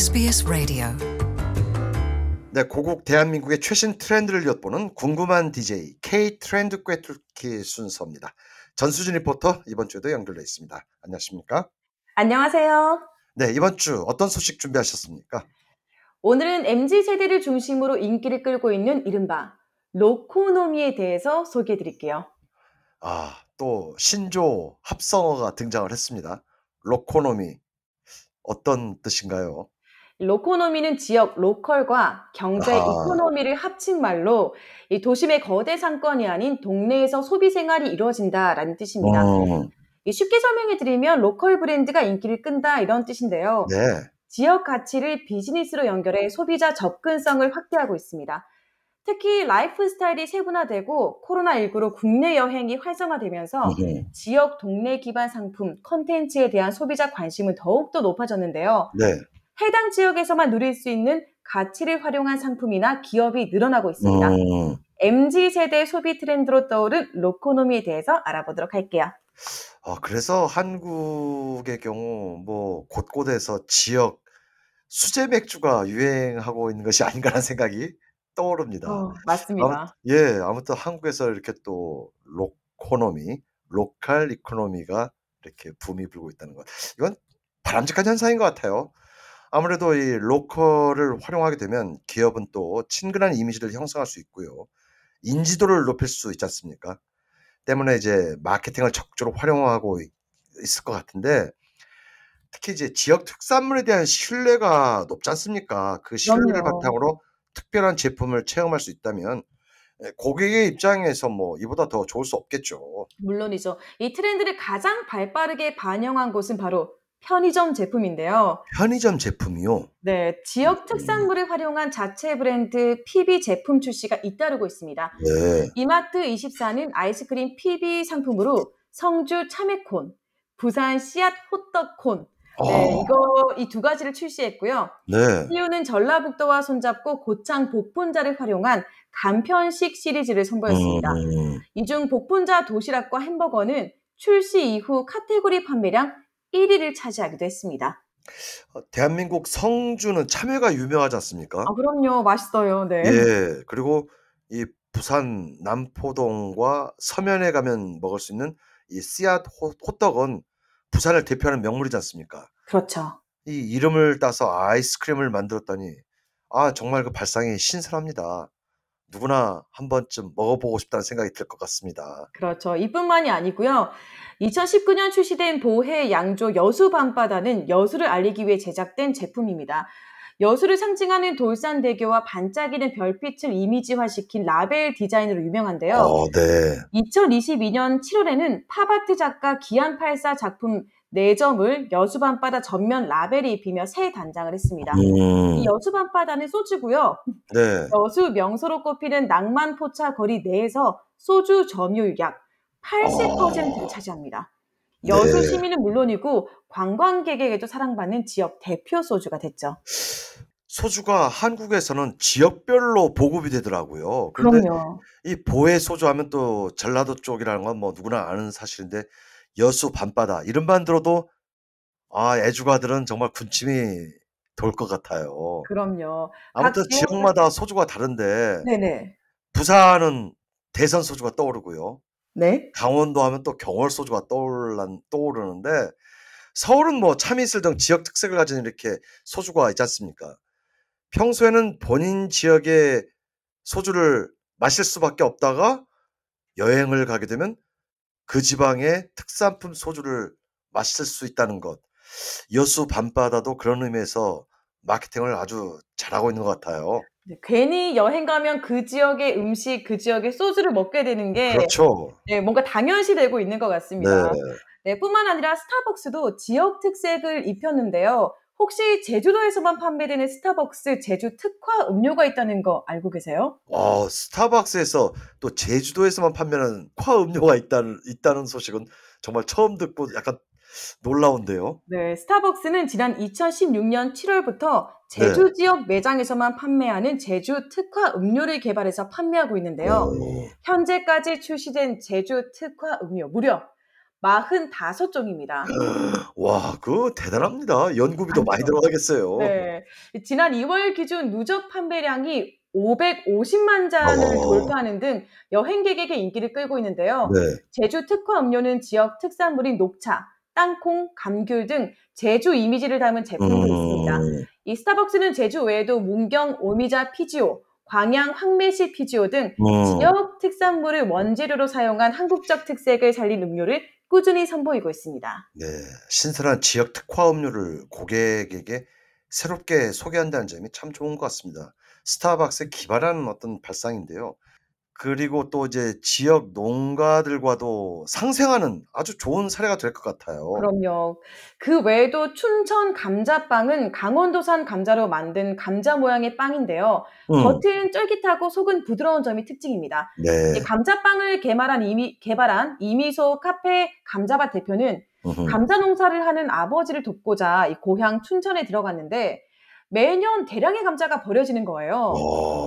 SBS 라디오 네, 고국 대한민국의 최신 트렌드를 엿보는 궁금한 DJ K 트렌드 꿰뚫기 순서입니다. 전수진 리포터 이번 주에도 연결돼 있습니다. 안녕하십니까? 안녕하세요. 네, 이번 주 어떤 소식 준비하셨습니까? 오늘은 MZ 세대를 중심으로 인기를 끌고 있는 이른바 로코노미에 대해서 소개해 드릴게요. 아, 또 신조 합성어가 등장을 했습니다. loconomy 어떤 뜻인가요? loconomy는 지역 local과 경제 아. economy를 합친 말로 이 도심의 거대 상권이 아닌 동네에서 소비 생활이 이루어진다라는 뜻입니다. 음, 이 쉽게 설명해 드리면 local 브랜드가 인기를 끈다 이런 뜻인데요. 네, 지역 가치를 비즈니스로 연결해 소비자 접근성을 확대하고 있습니다. 특히 라이프 스타일이 세분화되고 코로나19로 국내 여행이 활성화되면서 음, 지역 동네 기반 상품, 컨텐츠에 대한 소비자 관심은 더욱더 높아졌는데요. 네, 해당 지역에서만 누릴 수 있는 가치를 활용한 상품이나 기업이 늘어나고 있습니다. 음, MZ 세대 소비 트렌드로 떠오른 loconomy에 대해서 알아보도록 할게요. 아, 그래서 한국의 경우 뭐 곳곳에서 지역 수제 맥주가 유행하고 있는 것이 아닌가라는 생각이 떠오릅니다. 어, 맞습니다. 예, 아무튼 한국에서 이렇게 또 loconomy, local economy가 이렇게 붐이 불고 있다는 것. 이건 바람직한 현상인 것 같아요. 아무래도 이 로컬을 활용하게 되면 기업은 또 친근한 이미지를 형성할 수 있고요. 인지도를 높일 수 있지 않습니까? 때문에 이제 마케팅을 적극적으로 활용하고 있- 있을 것 같은데 특히 이제 지역 특산물에 대한 신뢰가 높지 않습니까? 그 신뢰를 그럼요. 바탕으로 특별한 제품을 체험할 수 있다면 예, 고객의 입장에서 뭐 이보다 더 좋을 수 없겠죠. 물론이죠. 이 트렌드를 가장 발빠르게 반영한 곳은 바로 편의점 제품인데요. 편의점 제품이요. 네, 지역 음. 특산물을 활용한 자체 브랜드 PB 제품 출시가 잇따르고 있습니다. 네. 이마트 24는 아이스크림 PB 상품으로 성주 참외콘, 부산 씨앗 호떡콘, 네, 아, 이거 이 두 가지를 출시했고요. 네. CU는 전라북도와 손잡고 고창 복분자를 활용한 간편식 시리즈를 선보였습니다. 음, 이중 복분자 도시락과 햄버거는 출시 이후 카테고리 판매량 1위를 차지하기도 했습니다. 어, 대한민국 성주는 참외가 유명하지 않습니까? 아, 그럼요. 맛있어요. 네. 예, 그리고 이 부산 남포동과 서면에 가면 먹을 수 있는 이 씨앗 호- 호떡은 부산을 대표하는 명물이지 않습니까? 그렇죠. 이 이름을 따서 아이스크림을 만들었다니, 아, 정말 그 발상이 신선합니다. 누구나 한 번쯤 먹어보고 싶다는 생각이 들 것 같습니다. 그렇죠. 이뿐만이 아니고요. 2019년 출시된 보혜 양조 여수 밤바다는 여수를 알리기 위해 제작된 제품입니다. 여수를 상징하는 돌산대교와 반짝이는 별빛을 이미지화시킨 라벨 디자인으로 유명한데요. 어, 네. 2022년 7월에는 팝아트 작가 기안84 작품 4점을 여수 밤바다 전면 라벨에 입히며 새 단장을 했습니다. 음, 이 여수 밤바다는 소주고요. 네. 여수 명소로 꼽히는 낭만 포차 거리 내에서 소주 점유율 약 80%를 차지합니다. 여수 네. 시민은 물론이고 관광객에게도 사랑받는 지역 대표 소주가 됐죠. 소주가 한국에서는 지역별로 보급이 되더라고요. 그런데 그럼요. 이 보혜 소주 하면 또 전라도 쪽이라는 건 뭐 누구나 아는 사실인데 여수 밤바다 이름만 들어도 아 애주가들은 정말 군침이 돌 것 같아요. 그럼요. 아무튼 지역마다 소주가 다른데 네네. 부산은 대선 소주가 떠오르고요. 네. 강원도 하면 또 경월 소주가 떠올란, 떠오르는데 서울은 뭐 참이슬 등 지역 특색을 가진 이렇게 소주가 있지 않습니까? 평소에는 본인 지역의 소주를 마실 수밖에 없다가 여행을 가게 되면 그 지방의 특산품 소주를 마실 수 있다는 것. 여수 밤바다도 그런 의미에서 마케팅을 아주 잘하고 있는 것 같아요. 네, 괜히 여행 가면 그 지역의 음식, 그 지역의 소주를 먹게 되는 게 그렇죠. 네, 뭔가 당연시되고 있는 것 같습니다. 네. 네, 뿐만 아니라 스타벅스도 지역 특색을 입혔는데요. 혹시 제주도에서만 판매되는 스타벅스 제주 특화 음료가 있다는 거 알고 계세요? 어, 스타벅스에서 또 제주도에서만 판매하는 과 음료가 있다는, 있다는 소식은 정말 처음 듣고 약간 놀라운데요. 네, 스타벅스는 지난 2016년 7월부터 제주 네. 지역 매장에서만 판매하는 제주 특화 음료를 개발해서 판매하고 있는데요. 오, 현재까지 출시된 제주 특화 음료 무려 45종입니다. 와, 그거 대단합니다. 연구비도 많이. 들어가겠어요. 네. 지난 2월 기준 누적 판매량이 550만 잔을 어. 돌파하는 등 여행객에게 인기를 끌고 있는데요. 네. 제주 특화 음료는 지역 특산물인 녹차, 땅콩, 감귤 등 제주 이미지를 담은 제품도 있습니다. 음, 이 스타벅스는 제주 외에도 문경 오미자 피지오, 광양 황매실 피지오 등 음. 지역 특산물을 원재료로 사용한 한국적 특색을 살린 음료를 꾸준히 선보이고 있습니다. 네, 신선한 지역 특화 음료를 고객에게 새롭게 소개한다는 점이 참 좋은 것 같습니다. 스타벅스의 기발한 어떤 발상인데요. 그리고 또 이제 지역 농가들과도 상생하는 아주 좋은 사례가 될 것 같아요. 그럼요. 그 외에도 춘천 감자빵은 강원도산 감자로 만든 감자 모양의 빵인데요. 음, 겉은 쫄깃하고 속은 부드러운 점이 특징입니다. 이 네. 감자빵을 개발한 이미, 개발한 이미소 카페 감자밭 대표는. 감자 농사를 하는 아버지를 돕고자 이 고향 춘천에 들어갔는데 매년 대량의 감자가 버려지는 거예요.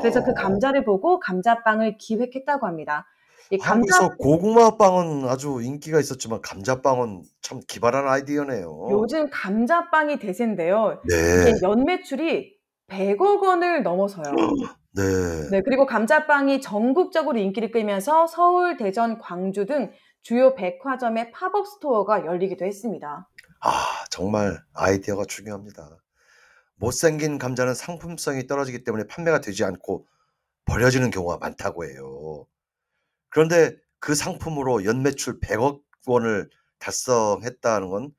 그래서 그 어, 감자를 보고 감자빵을 기획했다고 합니다. 이 감자 한국에서 고구마 빵은 아주 인기가 있었지만 감자빵은 참 기발한 아이디어네요. 요즘 감자빵이 대세인데요. 네, 연매출이 100억 원을 넘어서요. 네. 네, 그리고 감자빵이 전국적으로 인기를 끌면서 서울, 대전, 광주 등 주요 백화점의 pop-up store가 열리기도 했습니다. 아, 정말 아이디어가 중요합니다. 못생긴 감자는 상품성이 떨어지기 때문에 판매가 되지 않고 버려지는 경우가 많다고 해요. 그런데 그 상품으로 연매출 100억 원을 달성했다는 건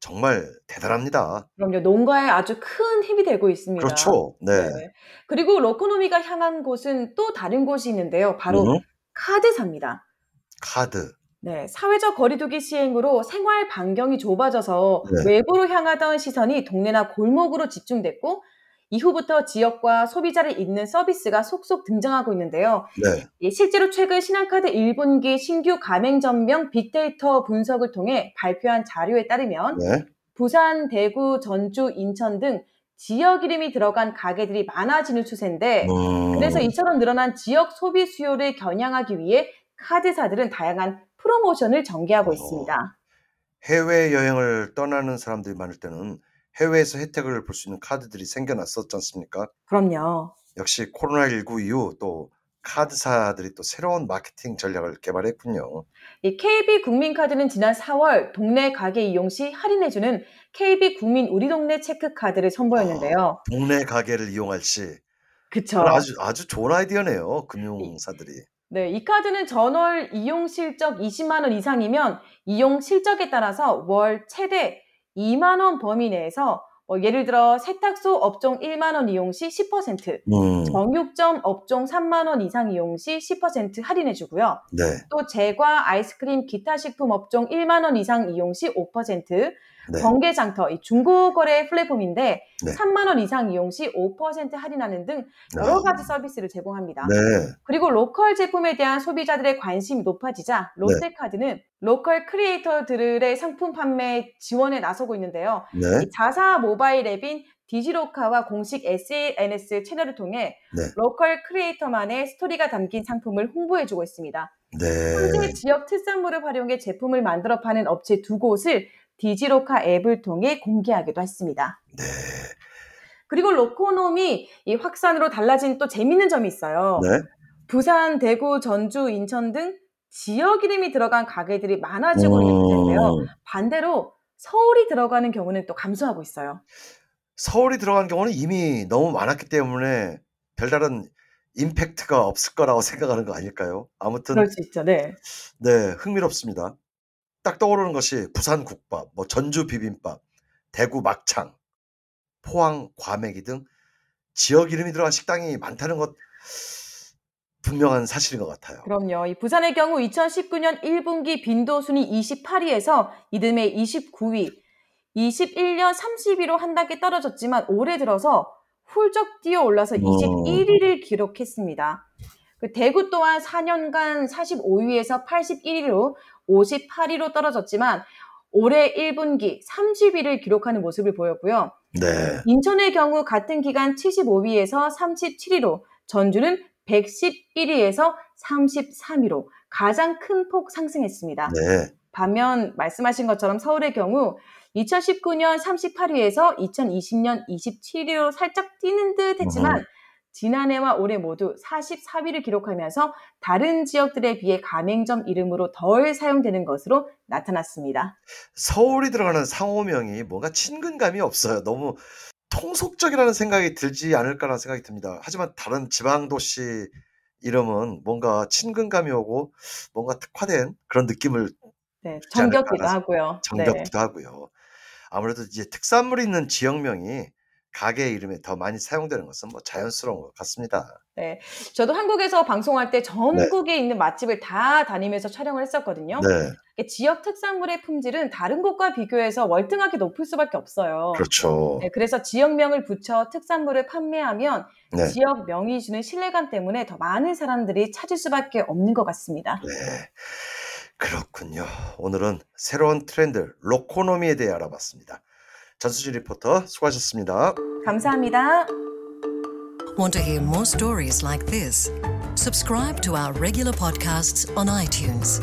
정말 대단합니다. 그럼요, 농가에 아주 큰 힘이 되고 있습니다. 그렇죠. 네. 네. 그리고 로코노미가 향한 곳은 또 다른 곳이 있는데요. 바로 음, 카드사입니다. 카드. 네, 사회적 거리두기 시행으로 생활 반경이 좁아져서 네. 외부로 향하던 시선이 동네나 골목으로 집중됐고 이후부터 지역과 소비자를 잇는 서비스가 속속 등장하고 있는데요. 네. 예, 실제로 최근 신한카드 1분기 신규 가맹점명 빅데이터 분석을 통해 발표한 자료에 따르면 네. 부산, 대구, 전주, 인천 등 지역 이름이 들어간 가게들이 많아지는 추세인데 그래서 음, 이처럼 늘어난 지역 소비 수요를 겨냥하기 위해 카드사들은 다양한 프로모션을 전개하고 어, 있습니다. 해외여행을 떠나는 사람들이 많을 때는 해외에서 혜택을 볼 수 있는 카드들이 생겨났었지 않습니까? 그럼요. 역시 코로나19 이후 또 카드사들이 또 새로운 마케팅 전략을 개발했군요. 이 KB 국민카드는 지난 4월 동네 가게 이용 시 할인해주는 KB 국민 우리 동네 체크카드를 아, 선보였는데요. 동네 가게를 이용할 시 그쵸. 아주 아주 좋은 아이디어네요. 이, 금융사들이. 네, 이 카드는 전월 이용 실적 20만 원 이상이면 이용 실적에 따라서 월 최대 2만 원 범위 내에서 뭐 예를 들어 세탁소 업종 1만 원 이용 시 10%, 음, 정육점 업종 3만 원 이상 이용 시 10% 할인해 주고요. 네, 또 제과, 아이스크림, 기타 식품 업종 1만 원 이상 이용 시 5%, 네, 번개장터, 이 중고거래 플랫폼인데 네. 3만 원 이상 이용 시 5% 할인하는 등 여러 아, 가지 서비스를 제공합니다. 네, 그리고 local 제품에 대한 소비자들의 관심이 높아지자 네, 롯데카드는 local creator들의 상품 판매 지원에 나서고 있는데요. 네, 이 자사 모바일 앱인 디지로카와 공식 SNS 채널을 통해 네, local creator만의 스토리가 담긴 상품을 홍보해주고 있습니다. 현재 네, 지역 특산물을 활용해 제품을 만들어 파는 업체 두 곳을 디지로카 앱을 통해 공개하기도 했습니다. 네, 그리고 로코놈이 이 확산으로 달라진 또 재밌는 점이 있어요. 네. 부산, 대구, 전주, 인천 등 지역 이름이 들어간 가게들이 많아지고 있는 추세인데요. 음, 반대로 서울이 들어가는 경우는 또 감소하고 있어요. 서울이 들어간 경우는 이미 너무 많았기 때문에 별다른 임팩트가 없을 거라고 생각하는 거 아닐까요? 아무튼 그럴 수 있죠. 네. 네, 흥미롭습니다. 딱 떠오르는 것이 부산 국밥, 뭐 전주 비빔밥, 대구 막창, 포항 과메기 등 지역 이름이 들어간 식당이 많다는 것 분명한 사실인 것 같아요. 그럼요. 이 부산의 경우 2019년 1분기 빈도 순위 28위에서 이듬해 29위, 21년 30위로 한 단계 떨어졌지만 올해 들어서 훌쩍 뛰어 올라서 음, 21위를 기록했습니다. 그 대구 또한 4년간 45위에서 81위로 58위로 떨어졌지만 올해 1분기 30위를 기록하는 모습을 보였고요. 네, 인천의 경우 같은 기간 75위에서 37위로, 전주는 111위에서 33위로 가장 큰 폭 상승했습니다. 네, 반면 말씀하신 것처럼 서울의 경우 2019년 38위에서 2020년 27위로 살짝 뛰는 듯 했지만 지난해와 올해 모두 44위를 기록하면서 다른 지역들에 비해 가맹점 이름으로 덜 사용되는 것으로 나타났습니다. 서울이 들어가는 상호명이 뭔가 친근감이 없어요. 너무 통속적이라는 생각이 들지 않을까라는 생각이 듭니다. 하지만 다른 지방 도시 이름은 뭔가 친근감이 오고 뭔가 특화된 그런 느낌을 네, 정겹기도 하고요. 네. 정겹기도 하고요. 아무래도 이제 특산물이 있는 지역명이 가게 이름에 더 많이 사용되는 것은 뭐 자연스러운 것 같습니다. 네. 저도 한국에서 방송할 때 전국에 있는 맛집을 다 다니면서 촬영을 했었거든요. 네, 지역 특산물의 품질은 다른 곳과 비교해서 월등하게 높을 수밖에 없어요. 그렇죠. 네, 그래서 지역명을 붙여 특산물을 판매하면 네, 지역명이 주는 신뢰감 때문에 더 많은 사람들이 찾을 수밖에 없는 것 같습니다. 네. 그렇군요. 오늘은 새로운 트렌드, 로코노미에 대해 알아봤습니다. 전수진 리포터 수고하셨습니다. 감사합니다. Want to hear more stories like this? Subscribe to our regular podcasts on iTunes.